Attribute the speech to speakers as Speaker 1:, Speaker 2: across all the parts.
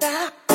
Speaker 1: da.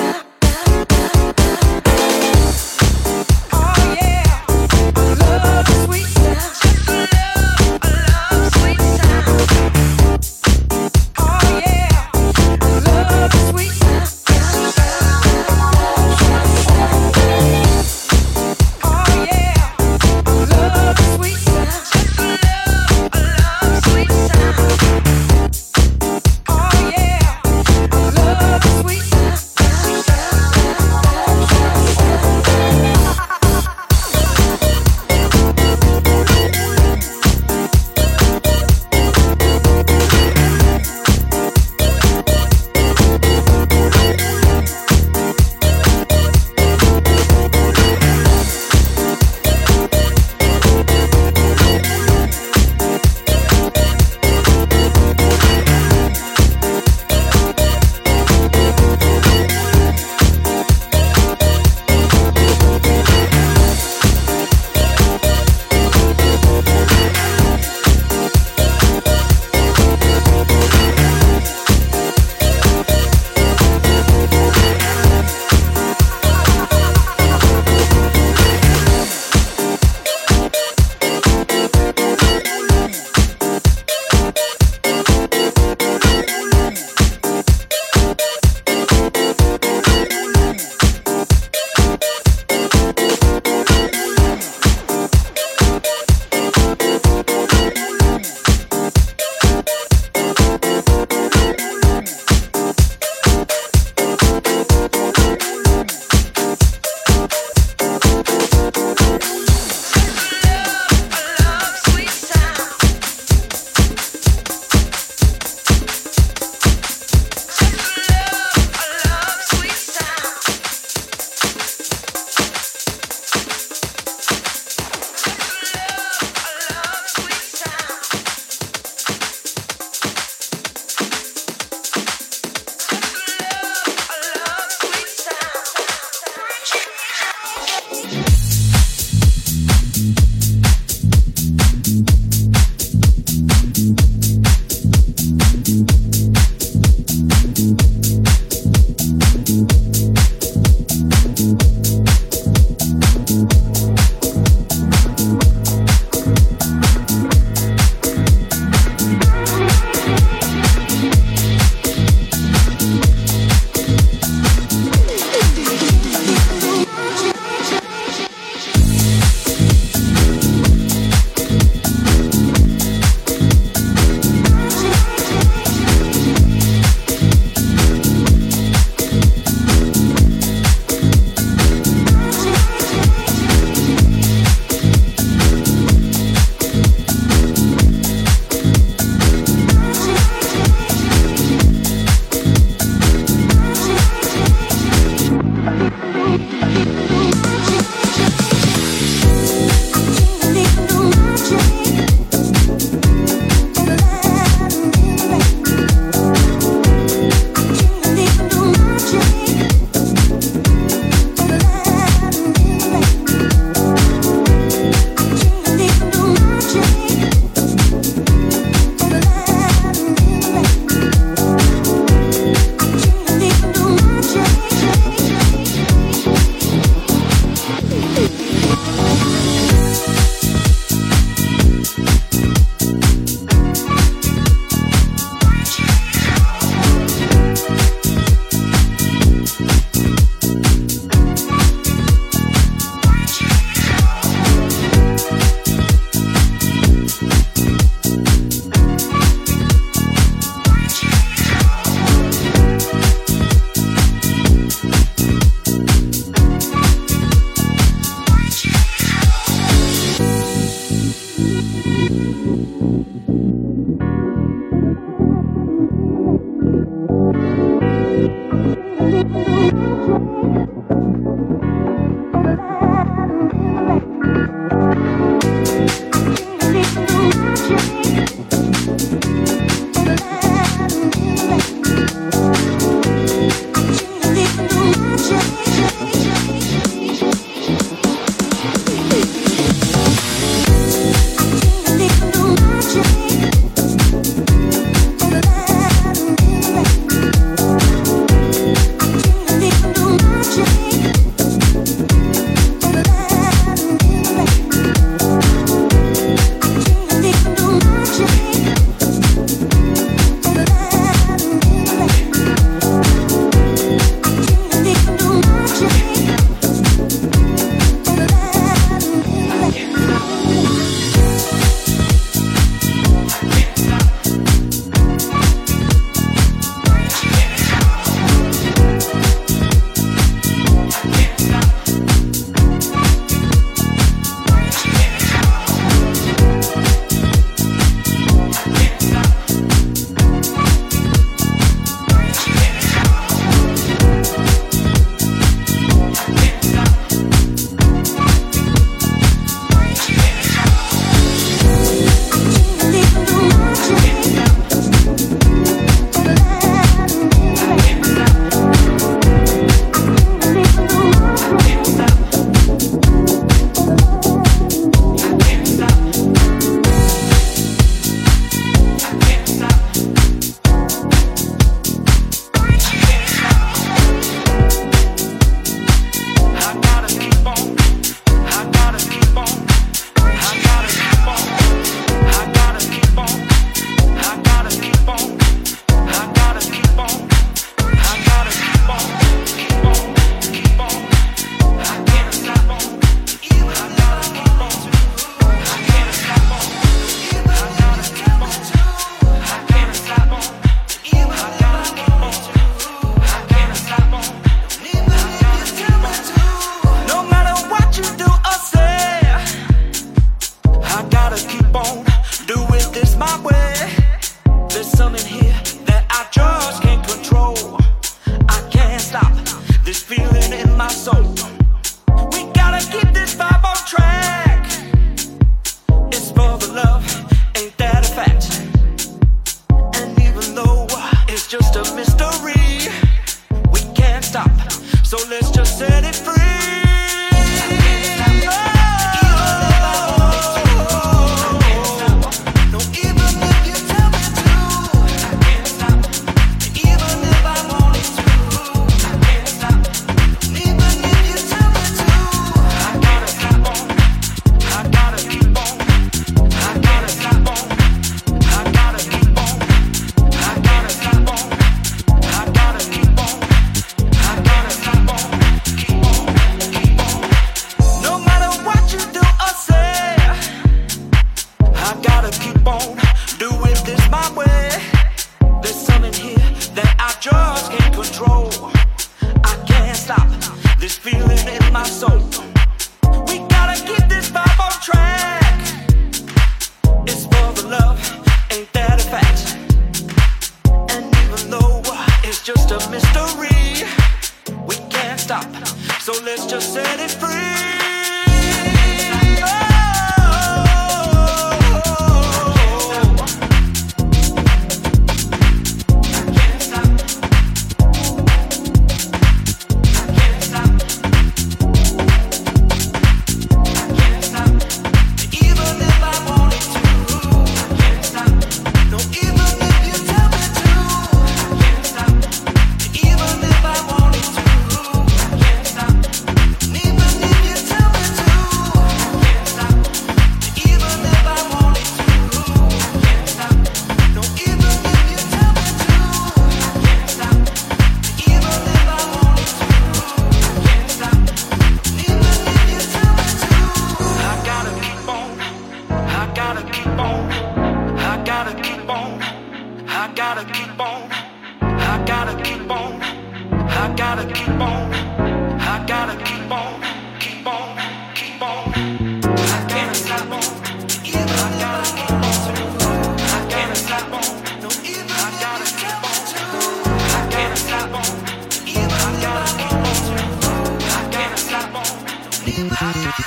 Speaker 1: Stop.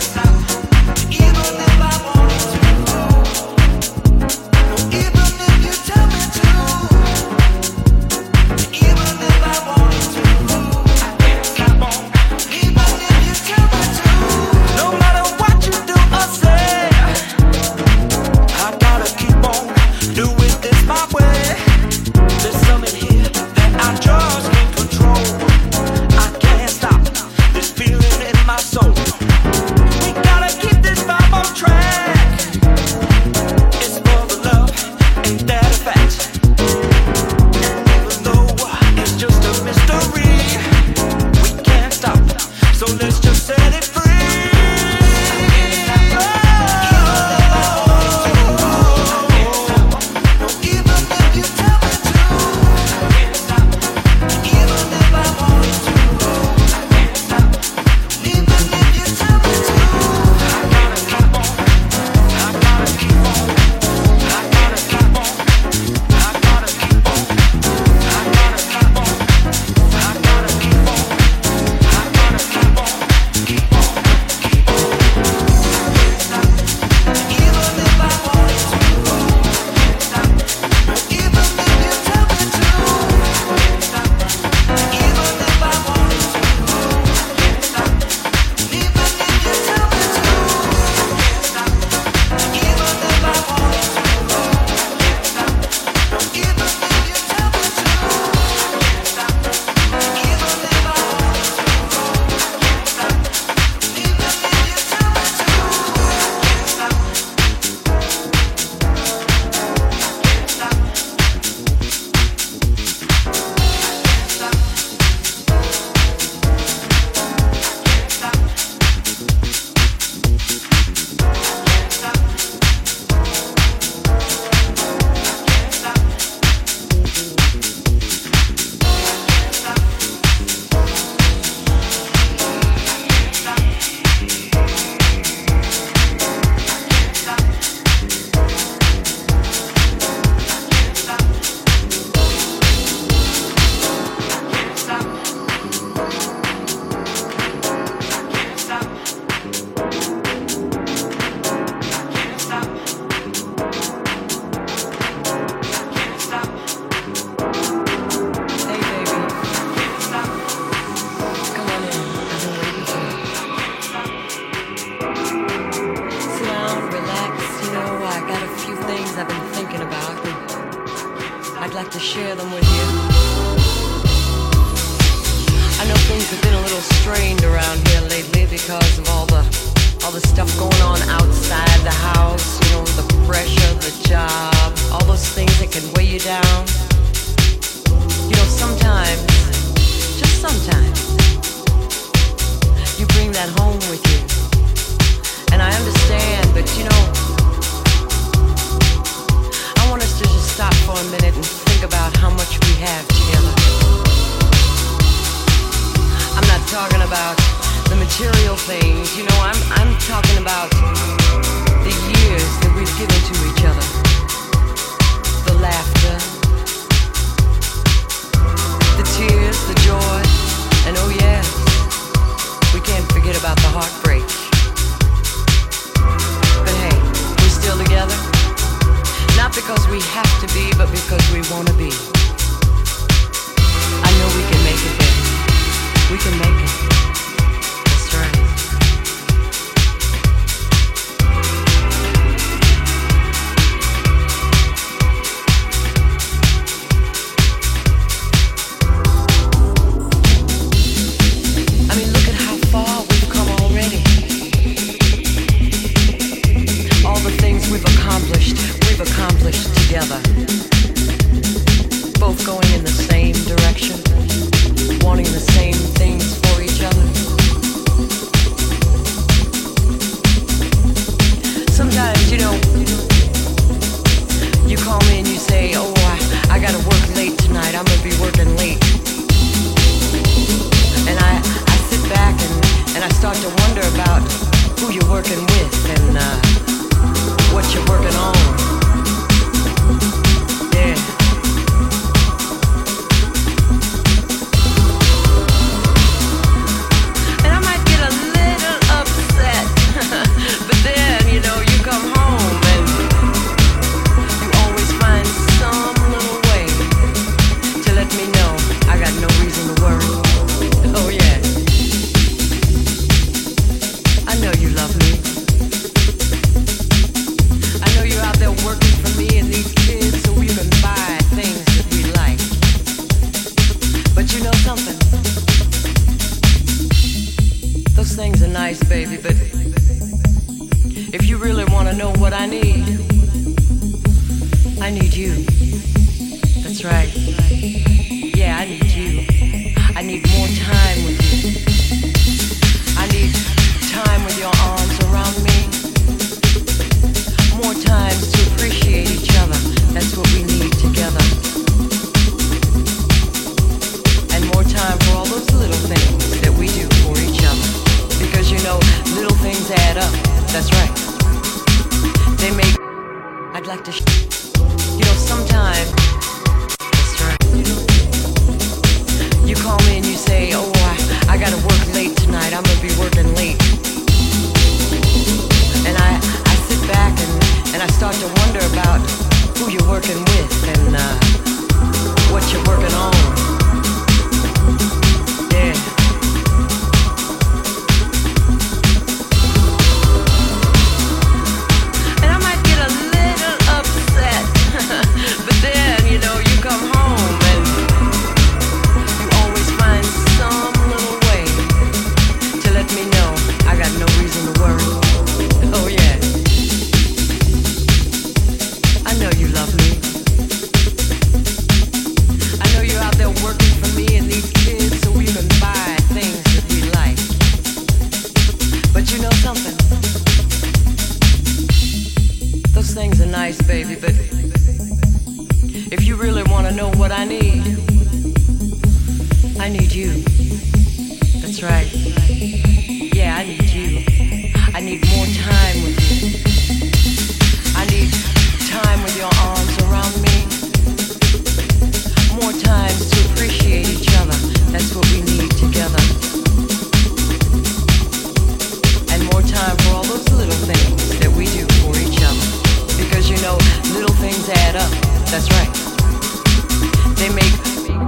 Speaker 2: Stop. to.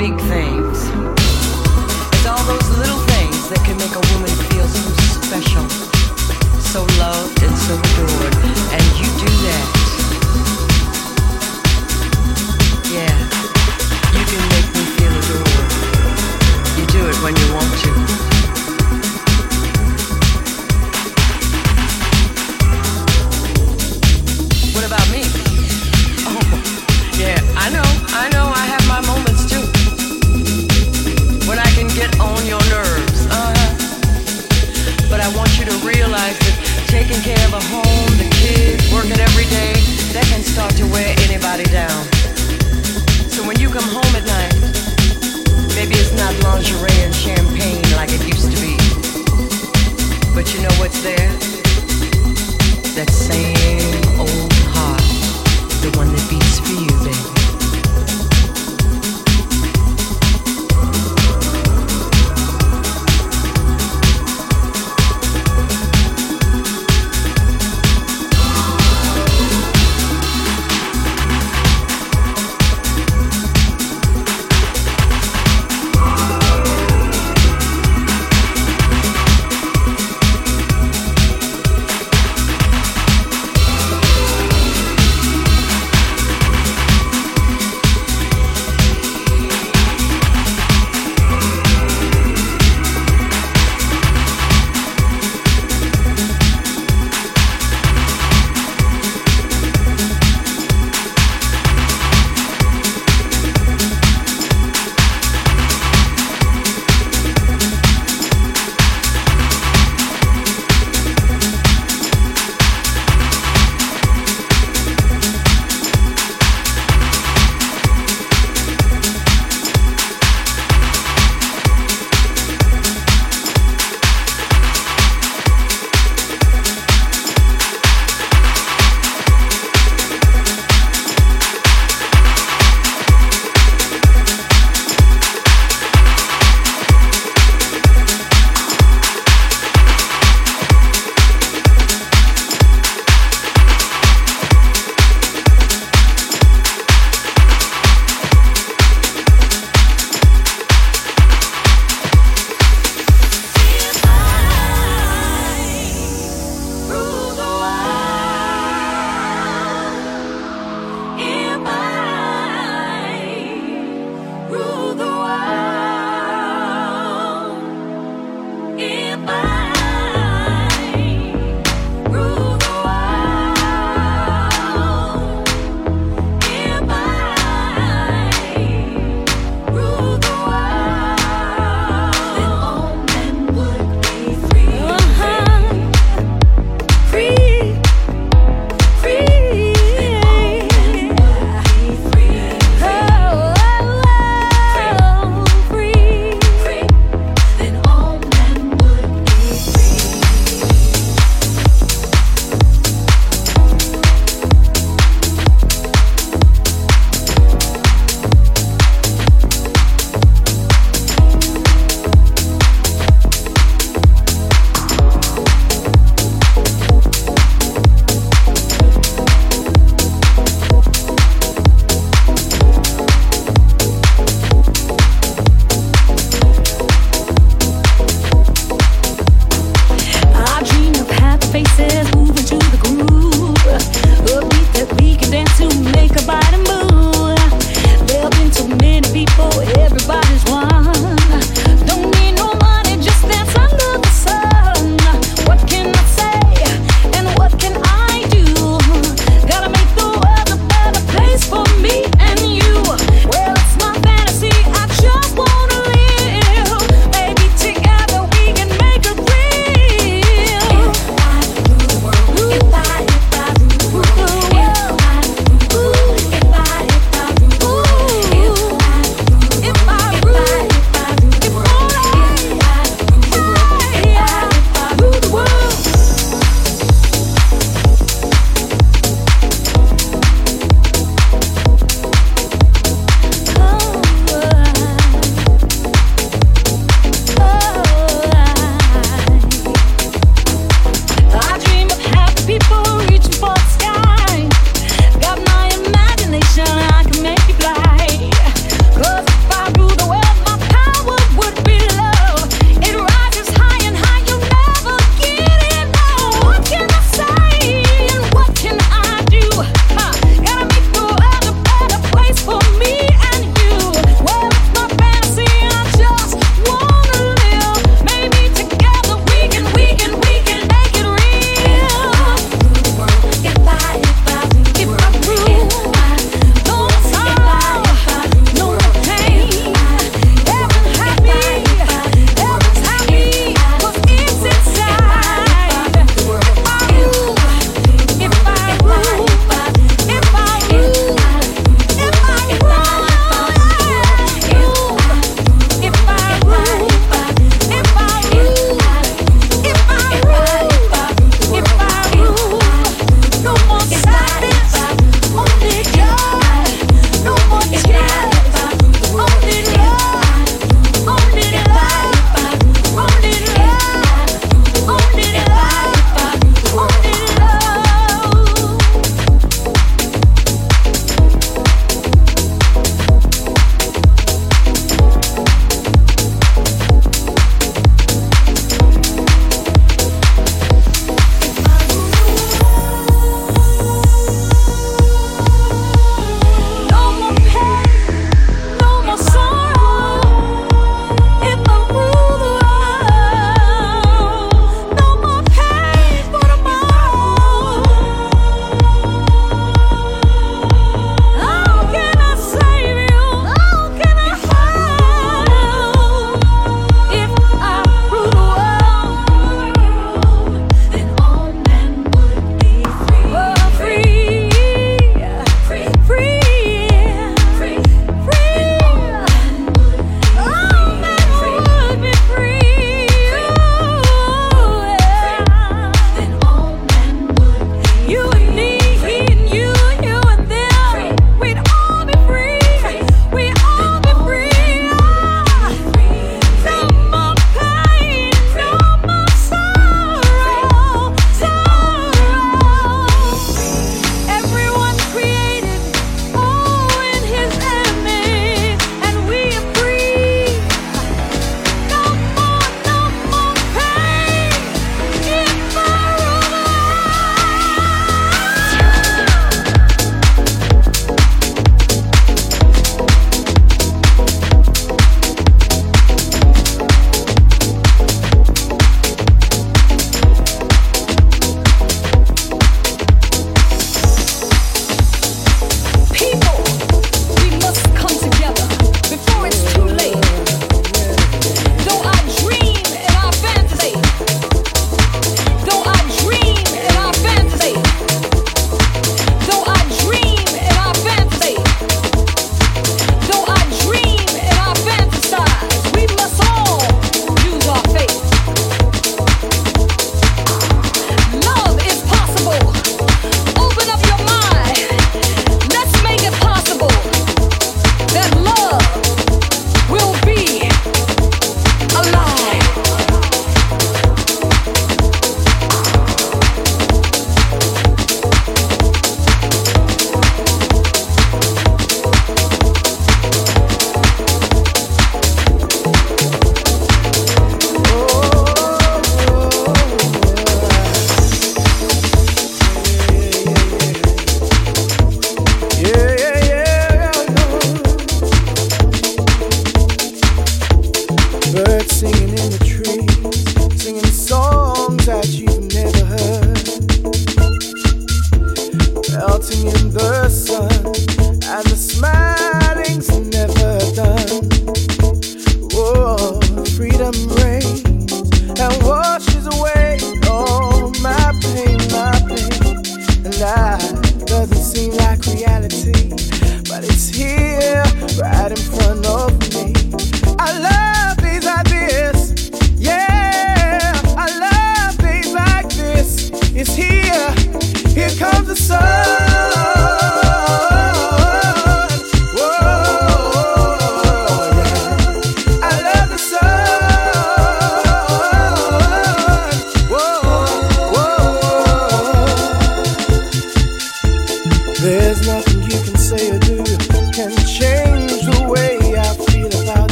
Speaker 2: Big things.